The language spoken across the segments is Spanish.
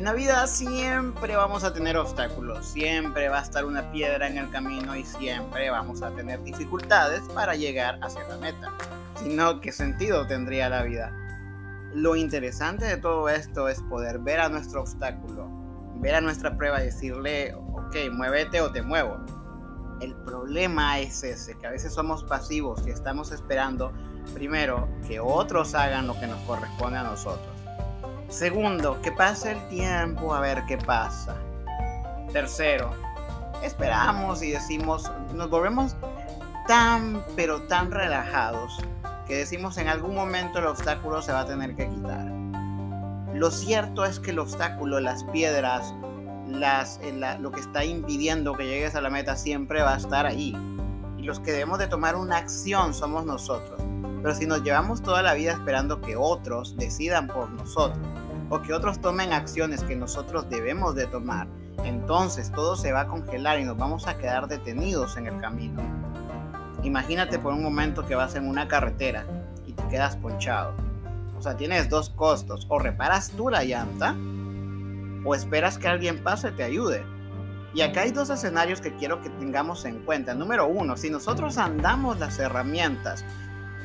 la vida siempre vamos a tener obstáculos, siempre va a estar una piedra en el camino y siempre vamos a tener dificultades para llegar hacia la meta. Si no, ¿qué sentido tendría la vida? Lo interesante de todo esto es poder ver a nuestro obstáculo, ver a nuestra prueba y decirle, ok, muévete o te muevo. El problema es ese, que a veces somos pasivos y estamos esperando primero que otros hagan lo que nos corresponde a nosotros. Segundo, que pase el tiempo a ver qué pasa. Tercero, esperamos y decimos, nos volvemos tan, pero tan relajados que decimos en algún momento el obstáculo se va a tener que quitar. Lo cierto es que el obstáculo, las piedras, las, eh, lo que está impidiendo que llegues a la meta siempre va a estar ahí. Y los que debemos de tomar una acción somos nosotros. Pero si nos llevamos toda la vida esperando que otros decidan por nosotros o que otros tomen acciones que nosotros debemos de tomar, entonces todo se va a congelar y nos vamos a quedar detenidos en el camino. Imagínate por un momento que vas en una carretera y te quedas ponchado. O sea, tienes dos costos. O reparas tú la llanta o esperas que alguien pase y te ayude. Y acá hay dos escenarios que quiero que tengamos en cuenta. Número uno, si nosotros andamos las herramientas,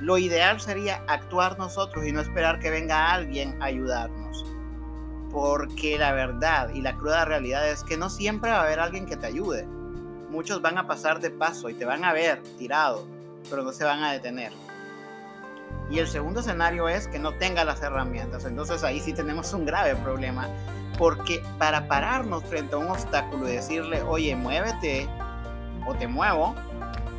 lo ideal sería actuar nosotros y no esperar que venga alguien a ayudarnos. Porque la verdad y la cruda realidad es que no siempre va a haber alguien que te ayude. Muchos van a pasar de paso y te van a ver tirado, pero no se van a detener. Y el segundo escenario es que no tenga las herramientas. Entonces ahí sí tenemos un grave problema. Porque para pararnos frente a un obstáculo y decirle, oye, muévete o te muevo,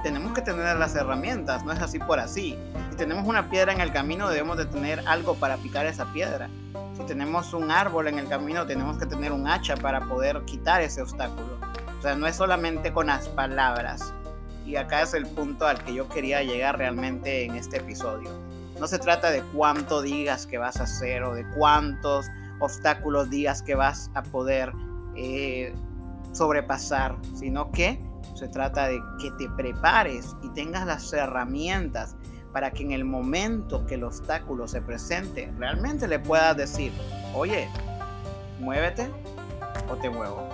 tenemos que tener las herramientas, no es así por así. Si tenemos una piedra en el camino, debemos de tener algo para picar esa piedra. Si tenemos un árbol en el camino, tenemos que tener un hacha para poder quitar ese obstáculo. O sea, no es solamente con las palabras. Y acá es el punto al que yo quería llegar realmente en este episodio. No se trata de cuánto digas que vas a hacer o de cuántos obstáculos digas que vas a poder eh, sobrepasar, sino que se trata de que te prepares y tengas las herramientas para que en el momento que el obstáculo se presente, realmente le puedas decir, oye, muévete o te muevo.